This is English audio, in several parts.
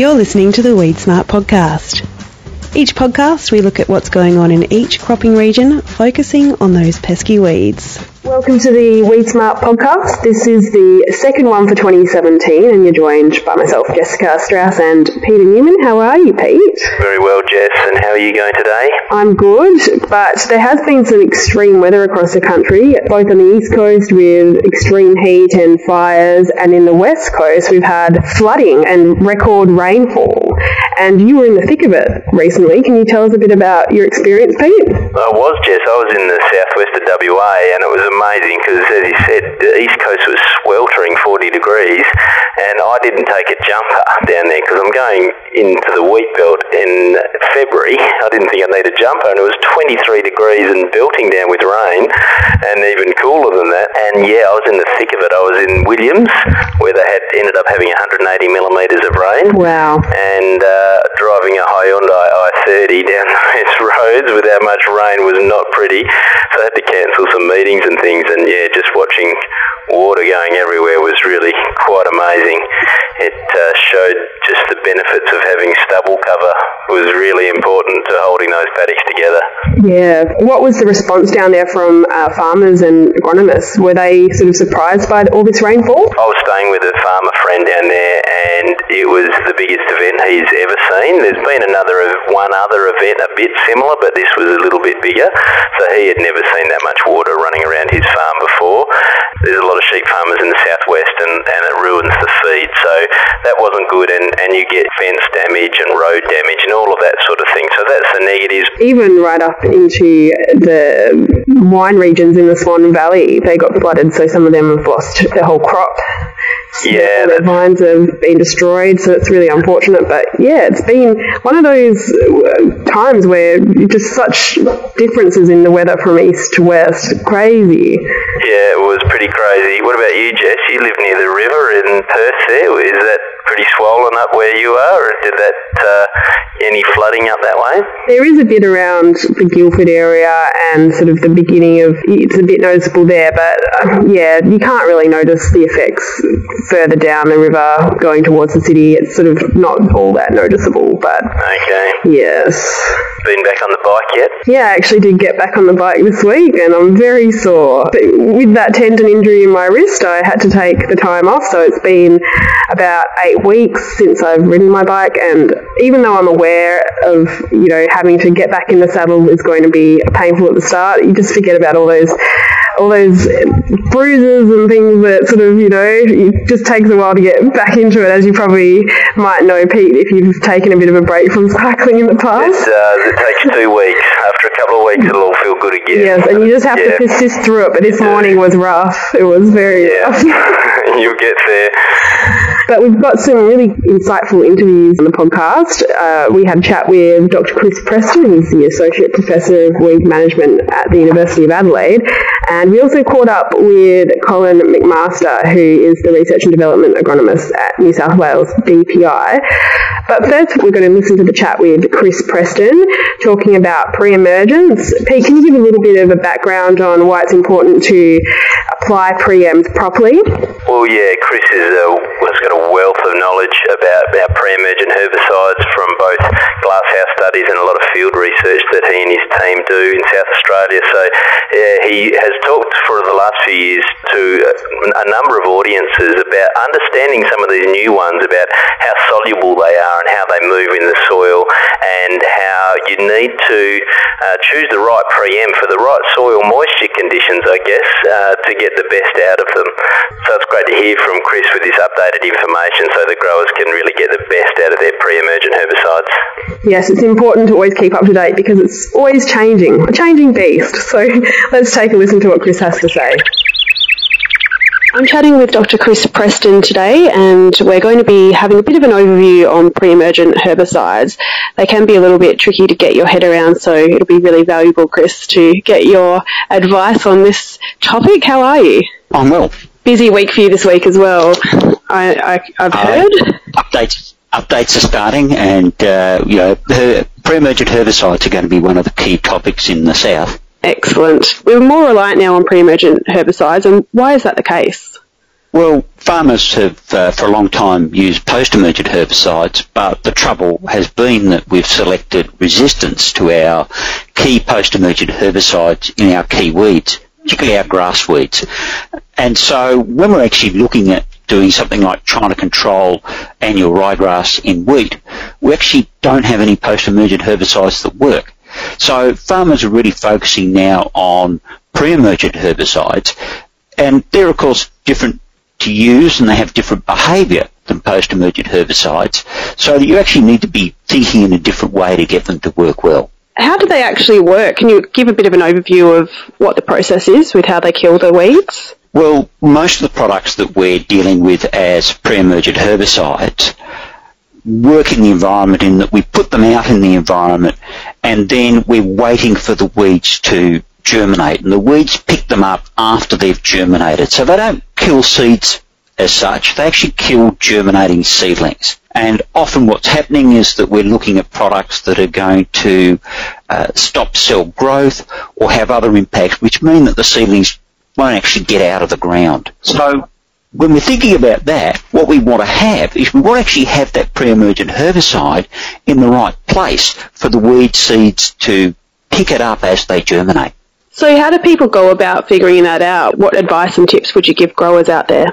You're listening to the Weed Smart podcast. Each podcast, we look at what's going on in each cropping region, focusing on those pesky weeds. Welcome to the Weed Smart podcast. This is the second one for 2017, and you're joined by myself, Jessica Strauss, and Peter Newman. How are you, Pete? Very well, Jess. And how are you going today? I'm good, but there has been some extreme weather across the country, both on the east coast with extreme heat and fires, and in the west coast we've had flooding and record rainfall. And you were in the thick of it recently. Can you tell us a bit about your experience, Pete? I was, Jess. I was in the southwest of WA, and it was amazing because, as you said, the east coast was sweltering 40 degrees, and I didn't take a jumper down there because I'm going into the wheat belt in February. I didn't think I'd need a jumper, and it was 23 degrees and belting down with rain, and even cooler than that. And yeah, I was in the thick of it. I was in Williams, where they had ended up having 180 millimetres of rain. Wow. And uh, driving a Hyundai i30 down those roads with how much rain was not pretty. So I had to cancel some meetings and things. And yeah, just watching water going everywhere was really quite amazing. It uh, showed just the benefits of having stubble cover was really important to holding those paddocks together. Yeah. What was the response down there from uh, farmers and agronomists? Were they sort of surprised by all this rainfall? I was staying with a farmer friend down there, and it was the biggest event he's ever seen. There's been another one other event a bit similar, but this was a little bit bigger. So he had never seen that much water running around his farm before. There's a lot of sheep farmers in the southwest, and, and it ruins the feed. So that wasn't good, and, and you get fence damage and road damage and all of that sort of thing. So that's the negatives. Even right up into the wine regions in the Swan Valley, they got flooded, so some of them have lost their whole crop. Yeah, their vines have been destroyed, so it's really unfortunate. But yeah, it's been one of those uh, times where just such differences in the weather from east to west. Crazy. Yeah, it was pretty crazy. What about you, Jess? You live near the river in Perth there. Is that pretty swollen up where you are, or did that uh, any flooding up that way? There is a bit around the Guildford area and sort of the beginning of it's a bit noticeable there, but uh, yeah, you can't really notice the effects further down the river going towards the city. It's sort of not all that noticeable, but Okay. yes. Been back on the bike yet? Yeah, I actually did get back on the bike this week and I'm very sore. But with that tendon injury in my wrist, I had to take the time off, so it's been about eight weeks since I've ridden my bike and even though I'm aware of, you know, having to get back in the saddle is going to be painful at the start, you just forget about all those all those bruises and things that sort of, you know, it just takes a while to get back into it, as you probably might know, Pete, if you've taken a bit of a break from cycling in the It past. does. It takes two weeks. After a couple of weeks, it'll all feel good again. Yes, and you just have Yeah. to persist through it. But this morning was rough. It was very rough. You'll get there. But we've got some really insightful interviews on the podcast. Uh, we had a chat with Dr. Chris Preston, who's the Associate Professor of Weed Management at the University of Adelaide. And we also caught up with Colin McMaster, who is the Research and Development Agronomist at New South Wales DPI. But first, we're going to listen to the chat with Chris Preston, talking about pre-emergence. Pete, can you give a little bit of a background on why it's important to apply pre-ems properly? Well, yeah, Chris is got a wealth of knowledge about, about pre-emergent herbicides from both glasshouse studies and a lot of field research that he and his team do in South Australia. So yeah, he has talked for the last few years to a, a number of audiences about understanding some of these new ones about how soluble they are and how they move in the soil and how you need to uh, choose the right pre-em for the right soil moisture conditions, I guess, uh, to get the best out of them. So it's great to hear from Chris with this updated information so the growers can really get the best out of their pre-emergent herbicides. Yes, it's important to always keep up to date because it's always changing, a changing beast. So let's take a listen to what Chris has to say. I'm chatting with Dr. Chris Preston today, and we're going to be having a bit of an overview on pre-emergent herbicides. They can be a little bit tricky to get your head around, so it'll be really valuable, Chris, to get your advice on this topic. How are you? I'm well. Busy week for you this week as well. I, I, I've Uh, heard. updates updates are starting, and uh, you know, her, pre-emergent herbicides are going to be one of the key topics in the south. Excellent. We're more reliant now on pre-emergent herbicides, and why is that the case? Well, farmers have uh, for a long time used post-emergent herbicides, but the trouble has been that we've selected resistance to our key post-emergent herbicides in our key weeds, particularly our grass weeds. And so when we're actually looking at doing something like trying to control annual ryegrass in wheat, we actually don't have any post-emergent herbicides that work. So farmers are really focusing now on pre-emergent herbicides, and they're of course different to use and they have different behaviour than post-emergent herbicides, so you actually need to be thinking in a different way to get them to work well. How do they actually work? Can you give a bit of an overview of what the process is with how they kill the weeds? Well, most of the products that we're dealing with as pre-emergent herbicides work in the environment in that we put them out in the environment and then we're waiting for the weeds to germinate and the weeds pick them up after they've germinated. So they don't kill seeds as such, they actually kill germinating seedlings. And often what's happening is that we're looking at products that are going to uh, stop cell growth or have other impacts which mean that the seedlings won't actually get out of the ground. So when we're thinking about that, what we want to have is we want to actually have that pre-emergent herbicide in the right place for the weed seeds to pick it up as they germinate. So how do people go about figuring that out? What advice and tips would you give growers out there?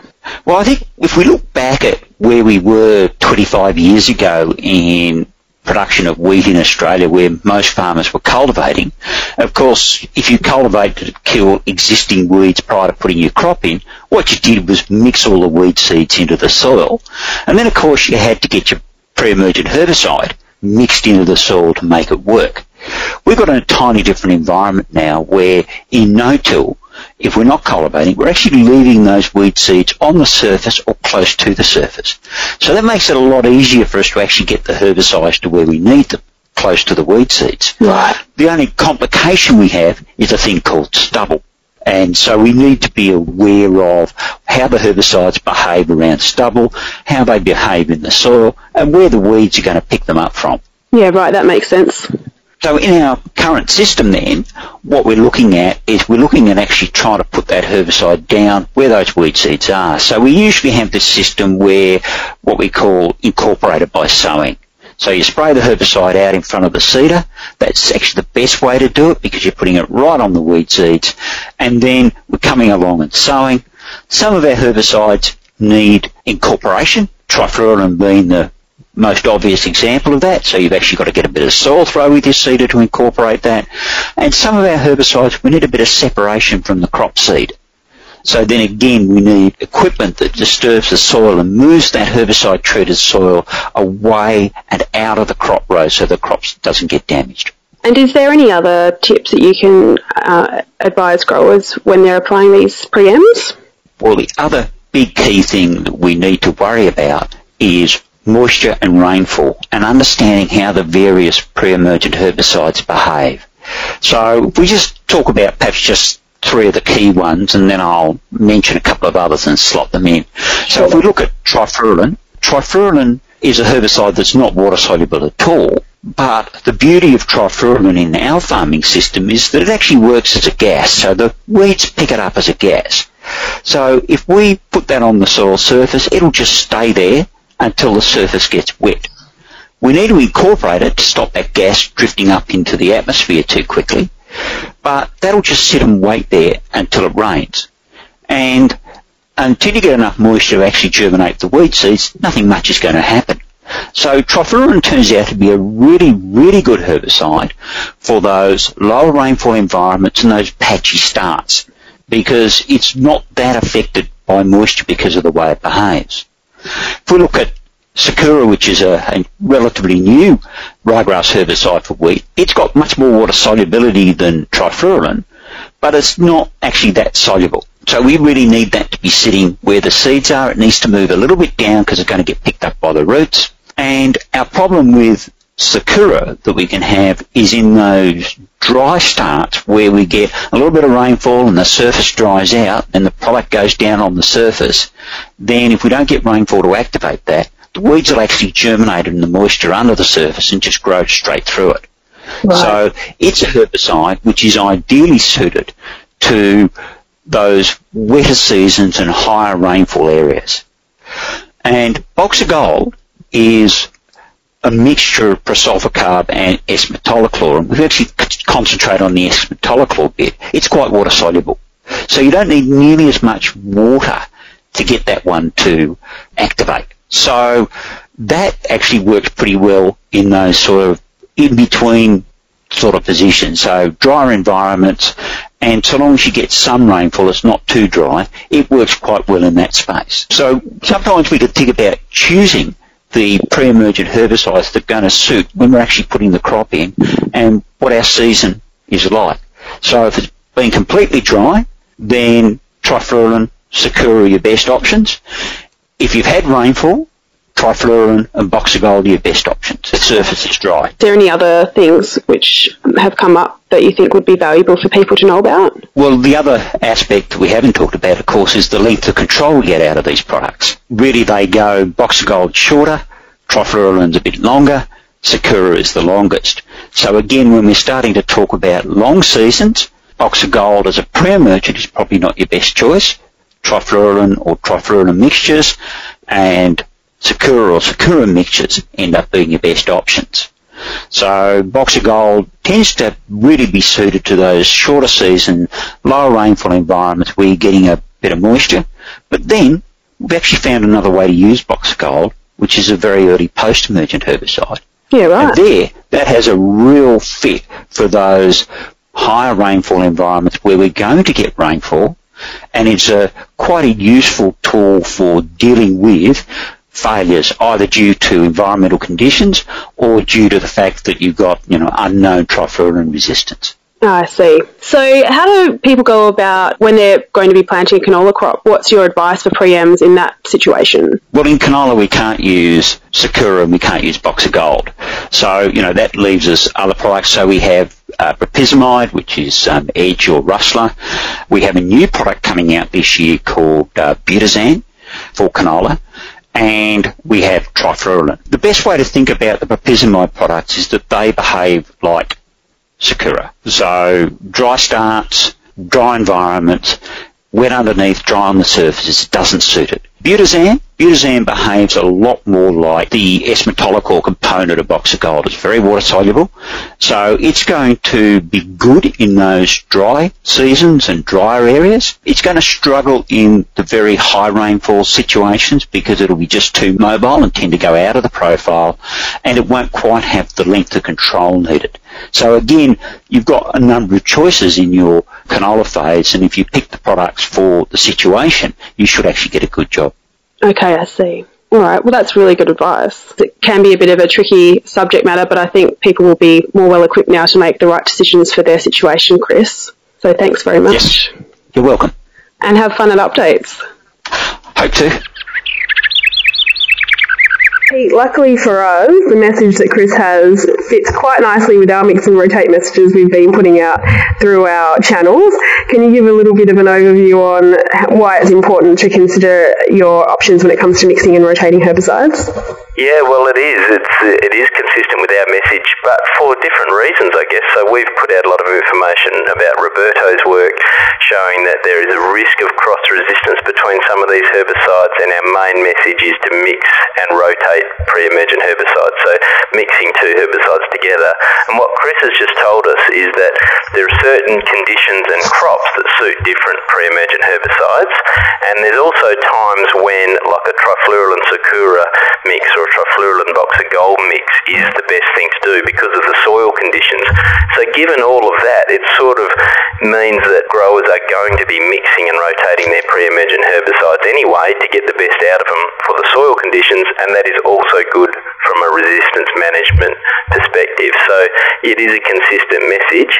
Well, I think if we look back at where we were 25 years ago in production of wheat in Australia where most farmers were cultivating. Of course, if you cultivate to kill existing weeds prior to putting your crop in, what you did was mix all the weed seeds into the soil. And then of course you had to get your pre-emergent herbicide mixed into the soil to make it work. We've got a tiny different environment now where in no-till if we're not cultivating, we're actually leaving those weed seeds on the surface or close to the surface. So that makes it a lot easier for us to actually get the herbicides to where we need them, close to the weed seeds. Right. The only complication we have is a thing called stubble. And so we need to be aware of how the herbicides behave around stubble, how they behave in the soil, and where the weeds are going to pick them up from. Yeah, right, that makes sense. So in our current system then, what we're looking at is we're looking at actually trying to put that herbicide down where those weed seeds are. So we usually have this system where what we call incorporated by sowing. So you spray the herbicide out in front of the seeder. That's actually the best way to do it because you're putting it right on the weed seeds. And then we're coming along and sowing. Some of our herbicides need incorporation, trifluralin being the most obvious example of that. So you've actually got to get a bit of soil throw with your seeder to incorporate that. And some of our herbicides, we need a bit of separation from the crop seed. So then again, we need equipment that disturbs the soil and moves that herbicide treated soil away and out of the crop row so the crop doesn't get damaged. And is there any other tips that you can uh, advise growers when they're applying these preems? Well, the other big key thing that we need to worry about is moisture and rainfall and understanding how the various pre-emergent herbicides behave. So we just talk about perhaps just three of the key ones and then I'll mention a couple of others and slot them in. So if we look at trifluralin, trifluralin is a herbicide that's not water soluble at all, but the beauty of trifluralin in our farming system is that it actually works as a gas, so the weeds pick it up as a gas. So if we put that on the soil surface, it'll just stay there until the surface gets wet. We need to incorporate it to stop that gas drifting up into the atmosphere too quickly, but that'll just sit and wait there until it rains. And until you get enough moisture to actually germinate the weed seeds, nothing much is going to happen. So trifluralin turns out to be a really, really good herbicide for those lower rainfall environments and those patchy starts because it's not that affected by moisture because of the way it behaves. If we look at Sakura, which is a, a, relatively new ryegrass herbicide for wheat, it's got much more water solubility than trifluralin, but it's not actually that soluble. So we really need that to be sitting where the seeds are. It needs to move a little bit down because it's going to get picked up by the roots. And our problem with Sakura that we can have is in those dry starts where we get a little bit of rainfall and the surface dries out and the product goes down on the surface, then if we don't get rainfall to activate that, the weeds will actually germinate in the moisture under the surface and just grow straight through it. Right. So it's a herbicide which is ideally suited to those wetter seasons and higher rainfall areas. And Boxer Gold is a mixture of prosulfocarb and S-metolachlor. And we've actually concentrated on the S-metolachlor bit. It's quite water soluble. So you don't need nearly as much water to get that one to activate. So that actually works pretty well in those sort of in between sort of positions. So drier environments and so long as you get some rainfall, it's not too dry, it works quite well in that space. So sometimes we could think about choosing the pre-emergent herbicides that are going to suit when we're actually putting the crop in and what our season is like. So if it's been completely dry, then trifluralin, Sakura are your best options. If you've had rainfall, trifluralin and Boxer Gold are your best options. The surface is dry. Are there any other things which have come up that you think would be valuable for people to know about? Well, the other aspect that we haven't talked about, of course, is the length of control we get out of these products. Really, they go Boxer Gold shorter, trifluralin's a bit longer, Sakura is the longest. So again, when we're starting to talk about long seasons, Boxer Gold as a pre-emergent is probably not your best choice. Trifluralin or trifluralin mixtures and Sakura or Sakura mixtures end up being your best options. So Boxer Gold tends to really be suited to those shorter season, lower rainfall environments where you're getting a bit of moisture. But then we've actually found another way to use Boxer Gold, which is a very early post-emergent herbicide. Yeah, right. And there, that has a real fit for those higher rainfall environments where we're going to get rainfall, and it's a quite a useful tool for dealing with failures either due to environmental conditions or due to the fact that you've got, you know, unknown trifluralin resistance. Oh, I see. So how do people go about when they're going to be planting a canola crop? What's your advice for preems in that situation? Well, in canola we can't use Sakura and we can't use Boxer Gold. So, you know, that leaves us other products. So we have uh, propyzamide, which is um, Edge or Rustler. We have a new product coming out this year called uh, Butisan for canola and we have trifluralin. The best way to think about the propyzamide products is that they behave like Sakura. So dry starts, dry environment, wet underneath, dry on the surfaces, doesn't suit it. Butisan, Butisan behaves a lot more like the S-metolachlor component of Boxer Gold. It's very water soluble, so it's going to be good in those dry seasons and drier areas. It's going to struggle in the very high rainfall situations because it'll be just too mobile and tend to go out of the profile, and it won't quite have the length of control needed. So again, you've got a number of choices in your canola phase, and if you pick the products for the situation, you should actually get a good job. Okay, I see. All right. Well, that's really good advice. It can be a bit of a tricky subject matter, but I think people will be more well equipped now to make the right decisions for their situation, Chris. So thanks very much. Yes. You're welcome. And have fun at updates. Hope to. Pete, luckily for us, the message that Chris has fits quite nicely with our mix and rotate messages we've been putting out through our channels. Can you give a little bit of an overview on why it's important to consider your options when it comes to mixing and rotating herbicides? Yeah, well, it is. It's it is consistent with our message, but for different reasons, I guess. So we've put out a lot of information about Roberto's work, showing that there is a risk of cross resistance between some of these herbicides, and our main message is to mix and rotate pre-emergent herbicides. So mixing two herbicides together. And what Chris has just told us is that there are certain conditions and crops that suit different pre-emergent herbicides, and there's also times when, like a trifluralin sakura mix or trifluralin boxer gold mix is the best thing to do because of the soil conditions. So given all of that, it sort of means that growers are going to be mixing and rotating their pre-emergent herbicides anyway to get the best out of them for the soil conditions, and that is also good from a resistance management perspective. So it is a consistent message,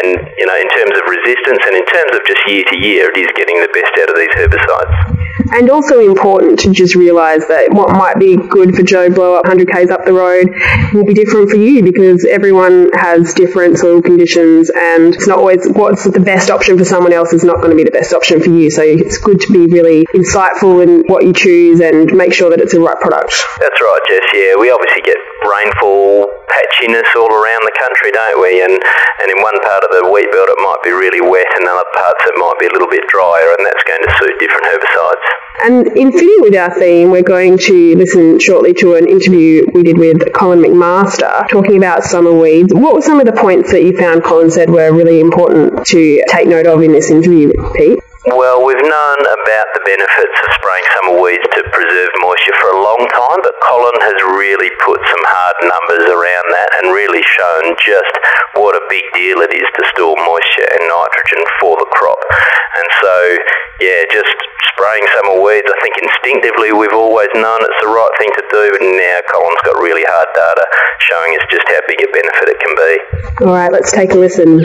and you know, in terms of resistance and in terms of just year to year, it is getting the best out of these herbicides. And also important to just realise that what might be good for Joe Blow up 100 k's up the road will be different for you because everyone has different soil conditions, and it's not always what's the best option for someone else is not going to be the best option for you. So it's good to be really insightful in what you choose and make sure that it's the right product. That's right, Jess. Yeah, we obviously get rainfall patchiness all around the country, don't we? And and in one part of the wheat belt it might be really wet, and other parts it might be a little bit drier, and that's going to suit different herbicides. And in fitting with our theme, we're going to listen shortly to an interview we did with Colin McMaster talking about summer weeds. What were some of the points that you found Colin said were really important to take note of in this interview, Pete? Well, we've known about the benefits of spraying summer weeds to preserve moisture for a long time, but Colin has really put some hard numbers around that and really shown just what a big deal it is to store moisture and nitrogen for the crop. And so, yeah, just spraying summer weeds, I think instinctively we've always known it's the right thing to do, and now Colin's got really hard data showing us just how big a benefit it can be. All right, let's take a listen.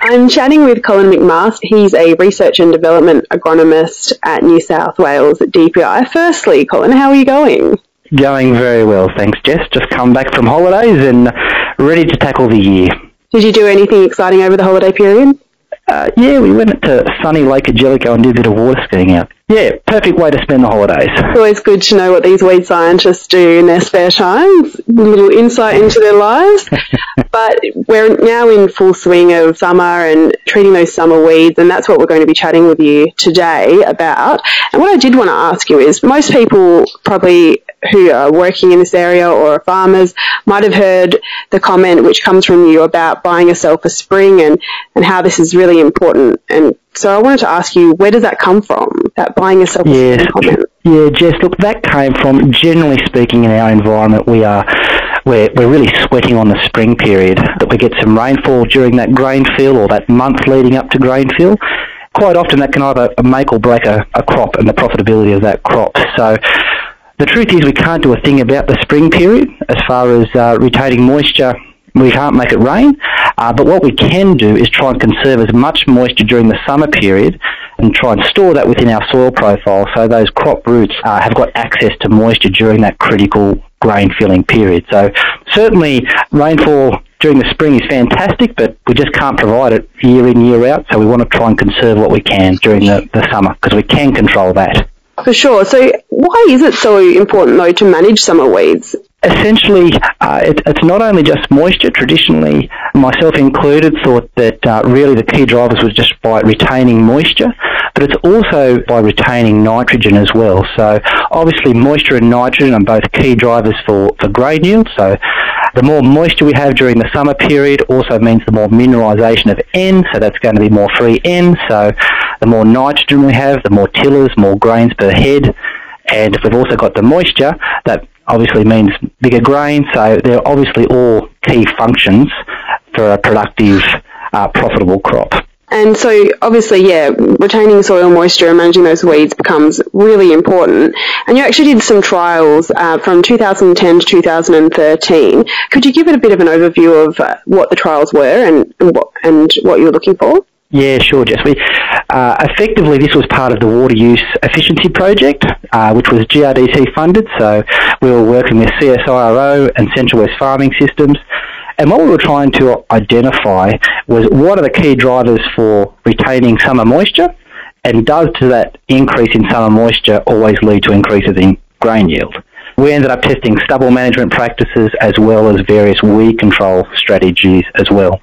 I'm chatting with Colin McMaster. He's a research and development agronomist at New South Wales at DPI. Firstly, Colin, how are you going? Going very well, thanks, Jess. Just come back from holidays and ready to tackle the year. Did you do anything exciting over the holiday period? Uh, yeah, we went to sunny Lake Angelico and did a bit of water skiing out. Yeah, perfect way to spend the holidays. It's always good to know what these weed scientists do in their spare time. A little insight into their lives. but we're now in full swing of summer and treating those summer weeds, and that's what we're going to be chatting with you today about. And what I did want to ask you is most people probably who are working in this area or are farmers might have heard the comment which comes from you about buying yourself a spring and, and how this is really important. And so I wanted to ask you, where does that come from, that buying yourself a spring comment? yeah, Jess. Look, that came from generally speaking in our environment. We are we're, we're really sweating on the spring period. That we get some rainfall during that grain fill or that month leading up to grain fill. Quite often, that can either make or break a, a crop and the profitability of that crop. So. The truth is, we can't do a thing about the spring period as far as uh, retaining moisture. We can't make it rain, uh, but what we can do is try and conserve as much moisture during the summer period and try and store that within our soil profile so those crop roots uh, have got access to moisture during that critical grain filling period. So certainly rainfall during the spring is fantastic, but we just can't provide it year in, year out. So we want to try and conserve what we can during the, the summer because we can control that. For sure. So why is it so important though to manage summer weeds? Essentially, uh, it, it's not only just moisture. Traditionally, myself included, thought that uh, really the key drivers was just by retaining moisture, but it's also by retaining nitrogen as well. So obviously, moisture and nitrogen are both key drivers for, for grain yield. So the more moisture we have during the summer period also means the more mineralisation of N, so that's going to be more free N. So the more nitrogen we have, the more tillers, more grains per head. And if we've also got the moisture, that obviously means bigger grain. So they're obviously all key functions for a productive, uh, profitable crop. And so, obviously, yeah, retaining soil moisture and managing those weeds becomes really important. And you actually did some trials uh, from 2010 to 2013. Could you give it a bit of an overview of uh, what the trials were and, and what and what you were looking for? Yeah, sure, Jess. We, uh, effectively, this was part of the Water Use Efficiency Project, uh, which was GRDC funded. So we were working with CSIRO and Central West Farming Systems. And what we were trying to identify was what are the key drivers for retaining summer moisture, and does that increase in summer moisture always lead to increases in grain yield? We ended up testing stubble management practices as well as various weed control strategies as well.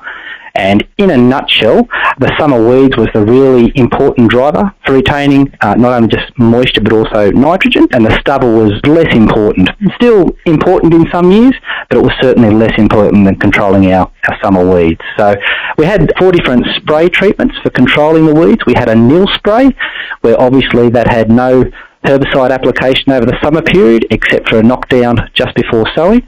And in a nutshell, the summer weeds was the really important driver for retaining uh, not only just moisture but also nitrogen, and the stubble was less important. Still important in some years, but it was certainly less important than controlling our, our summer weeds. So we had four different spray treatments for controlling the weeds. We had a nil spray, where obviously that had no herbicide application over the summer period except for a knockdown just before sowing.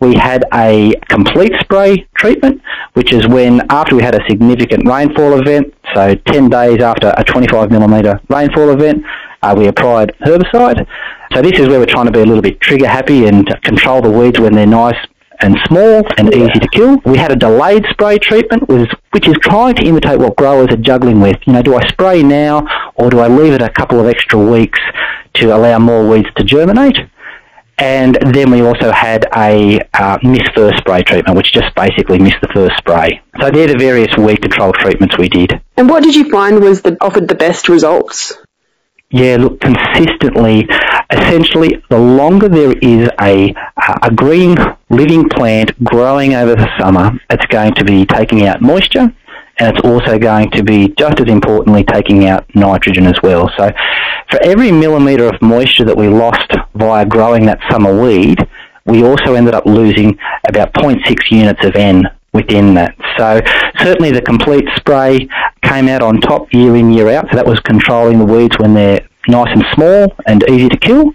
We had a complete spray treatment, which is when after we had a significant rainfall event, so 10 days after a 25 millimetre rainfall event, uh, we applied herbicide. So this is where we're trying to be a little bit trigger happy and control the weeds when they're nice and small and easy to kill. We had a delayed spray treatment, which is trying to imitate what growers are juggling with. You know, do I spray now or do I leave it a couple of extra weeks to allow more weeds to germinate? And then we also had a uh, miss first spray treatment, which just basically missed the first spray. So they're the various weed control treatments we did. And what did you find was the offered the best results? Yeah, look, consistently, essentially, the longer there is a, a green living plant growing over the summer, it's going to be taking out moisture and it's also going to be, just as importantly, taking out nitrogen as well. So for every millimetre of moisture that we lost via growing that summer weed, we also ended up losing about 0.6 units of N within that. So certainly the complete spray came out on top year in, year out. So that was controlling the weeds when they're nice and small and easy to kill.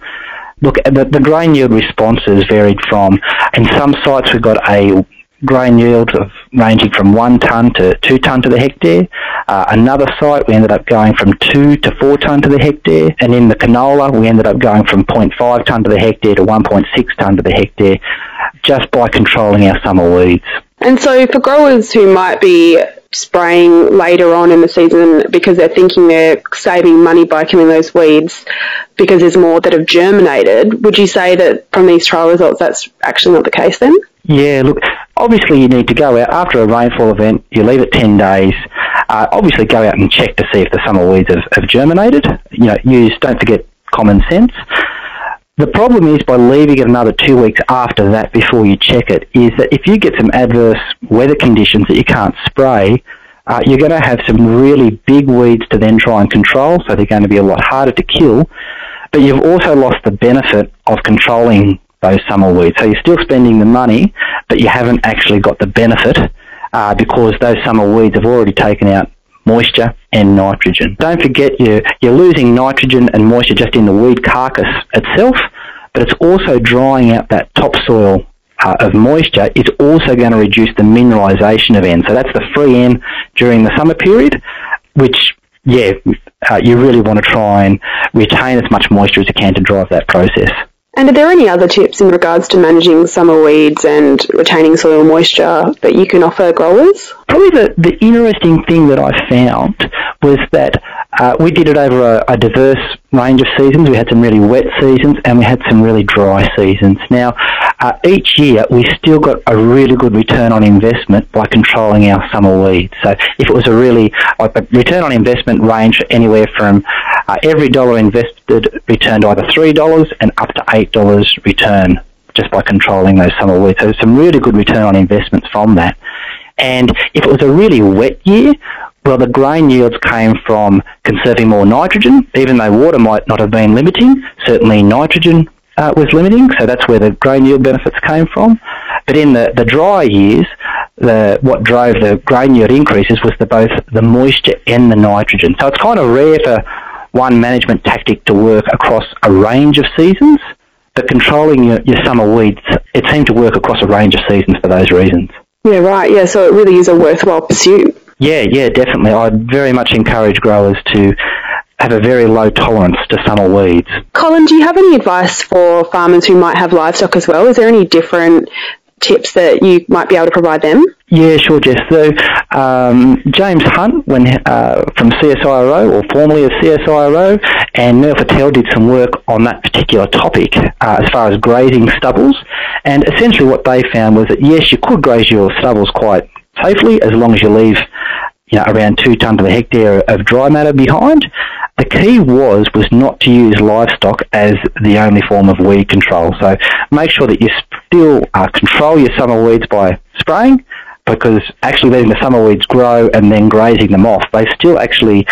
Look, the, the grain yield responses varied from, in some sites we got a grain yield of ranging from one tonne to two tonne to the hectare. Uh, another site we ended up going from two to four tonne to the hectare, and in the canola we ended up going from 0.5 tonne to the hectare to 1.6 tonne to the hectare, just by controlling our summer weeds. And so, for growers who might be spraying later on in the season because they're thinking they're saving money by killing those weeds because there's more that have germinated, would you say that from these trial results that's actually not the case then? Yeah, look, obviously you need to go out after a rainfall event, you leave it 10 days, uh, obviously go out and check to see if the summer weeds have, have germinated. You know, use, don't forget common sense. The problem is by leaving it another two weeks after that before you check it, is that if you get some adverse weather conditions that you can't spray, uh, you're going to have some really big weeds to then try and control, so they're going to be a lot harder to kill. But you've also lost the benefit of controlling those summer weeds. So you're still spending the money, but you haven't actually got the benefit uh, because those summer weeds have already taken out moisture and nitrogen. Don't forget you're, you're losing nitrogen and moisture just in the weed carcass itself, but it's also drying out that topsoil uh, of moisture. It's also going to reduce the mineralisation of N. So that's the free N during the summer period, which yeah, uh, you really want to try and retain as much moisture as you can to drive that process. And are there any other tips in regards to managing summer weeds and retaining soil moisture that you can offer growers? Probably the, the interesting thing that I found was that uh, we did it over a, a, diverse range of seasons. We had some really wet seasons and we had some really dry seasons. Now, uh, each year we still got a really good return on investment by controlling our summer weeds. So if it was a really like return on investment range anywhere from uh, every dollar invested returned either three dollars and up to eight dollars return just by controlling those summer weeds. So some really good return on investments from that. And if it was a really wet year, well, the grain yields came from conserving more nitrogen, even though water might not have been limiting. Certainly, nitrogen uh, was limiting, so that's where the grain yield benefits came from. But in the, the dry years, the, what drove the grain yield increases was the, both the moisture and the nitrogen. So it's kind of rare for one management tactic to work across a range of seasons, but controlling your, your summer weeds, it seemed to work across a range of seasons for those reasons. Yeah, right. Yeah, so it really is a worthwhile pursuit. Yeah, yeah, definitely. I'd very much encourage growers to have a very low tolerance to summer weeds. Colin, do you have any advice for farmers who might have livestock as well? Is there any different tips that you might be able to provide them? Yeah, sure, Jess. So, um, James Hunt, when uh, from CSIRO, or formerly of CSIRO, and Mel Patel did some work on that particular topic uh, as far as grazing stubbles. And essentially what they found was that, yes, you could graze your stubbles quite safely as long as you leave you know, around two tonne to the hectare of dry matter behind. The key was was not to use livestock as the only form of weed control. So make sure that you still uh, control your summer weeds by spraying, because actually letting the summer weeds grow and then grazing them off, they still actually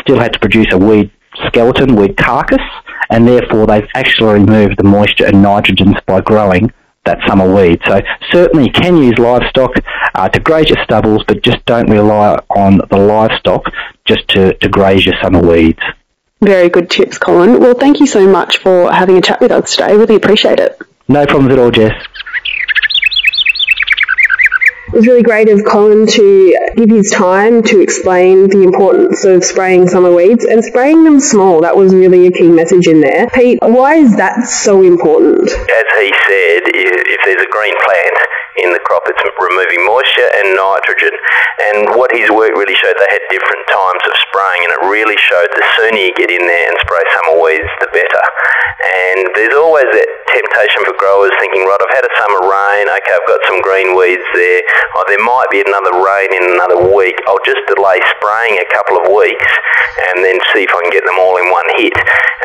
still had to produce a weed skeleton, weed carcass, and therefore they've actually removed the moisture and nitrogens by growing that summer weed. So certainly you can use livestock uh, to graze your stubbles, but just don't rely on the livestock just to, to graze your summer weeds. Very good tips, Colin. Well, thank you so much for having a chat with us today. Really appreciate it. No problems at all, Jess. Was really great of Colin to give his time to explain the importance of spraying summer weeds and spraying them small. That was really a key message in there. Pete, why is that so important? As he said, if there's a green plant, in the crop. It's removing moisture and nitrogen. And what his work really showed, they had different times of spraying, and it really showed the sooner you get in there and spray summer weeds, the better. And there's always that temptation for growers thinking, right, I've had a summer rain, okay, I've got some green weeds there, oh, there might be another rain in another week, I'll just delay spraying a couple of weeks and then see if I can get them all in one hit.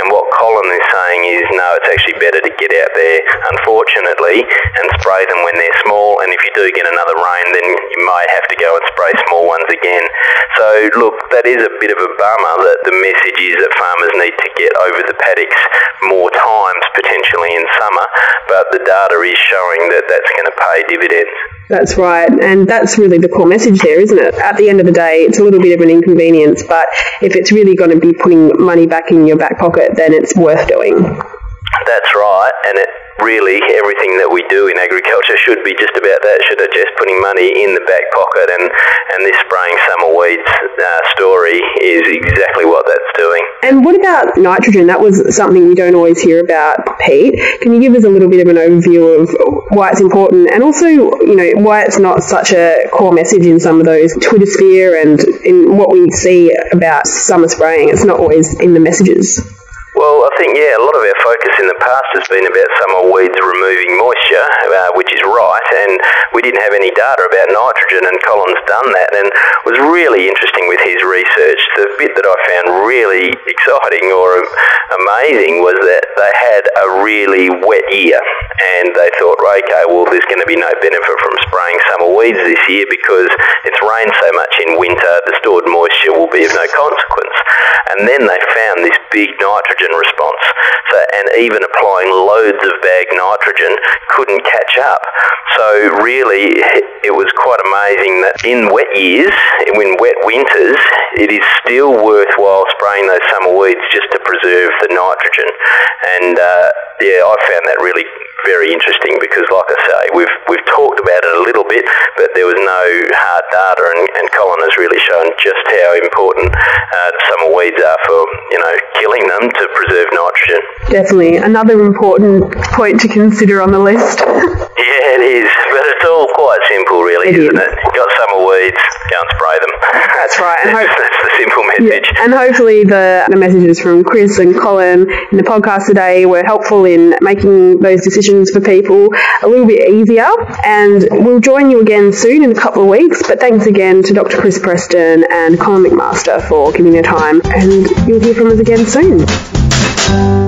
And what Colin is saying is, no, it's actually better to get out there, unfortunately, and spray them when they're small, and if you do get another rain, then you might have to go and spray small ones again. So, look, that is a bit of a bummer that the message is that farmers need to get over the paddocks more times potentially in summer, but the data is showing that that's going to pay dividends. That's right, and that's really the core message there, isn't it? At the end of the day, it's a little bit of an inconvenience, but if it's really going to be putting money back in your back pocket, then it's worth doing. That's right, and it really everything that we do in agriculture should be just about that, should it? Just putting money in the back pocket, and, and this spraying summer weeds uh, story is exactly what that's doing. And what about nitrogen? That was something we don't always hear about, Pete. Can you give us a little bit of an overview of why it's important, and also, you know, why it's not such a core message in some of those Twitter sphere and in what we see about summer spraying? It's not always in the messages. Well, I think, yeah, a lot of our focus in the past has been about summer weeds removing moisture, uh, which is right, and we didn't have any data about nitrogen, and Colin's done that, and it was really interesting with his research. The bit that I found really exciting or amazing was that they had a really wet year, and they thought, okay, well, there's going to be no benefit from spraying summer weeds this year because it's rained so much in winter, the stored moisture will be of no consequence. And then they found this big nitrogen response. So, and even applying loads of bag nitrogen couldn't catch up. So really, it was quite amazing that in wet years, in wet winters, it is still worthwhile spraying those summer weeds just to preserve the nitrogen. And uh, yeah, I found that really very interesting because, like I say, we've we've talked about it a little bit, but there was no hard data, and, and Colin has really shown just how important uh, summer weeds are for you know killing them to preserve nitrogen. Definitely, another important point to consider on the list. yeah, it is, but it's all quite simple, really, isn't is. it? Got summer weeds, go and spray them. That's right, and That's, hope- that's the simple message. And hopefully the, the messages from Chris and Colin in the podcast today were helpful in making those decisions for people a little bit easier. And we'll join you again soon in a couple of weeks. But thanks again to Dr. Chris Preston and Colin McMaster for giving their time. And you'll hear from us again soon.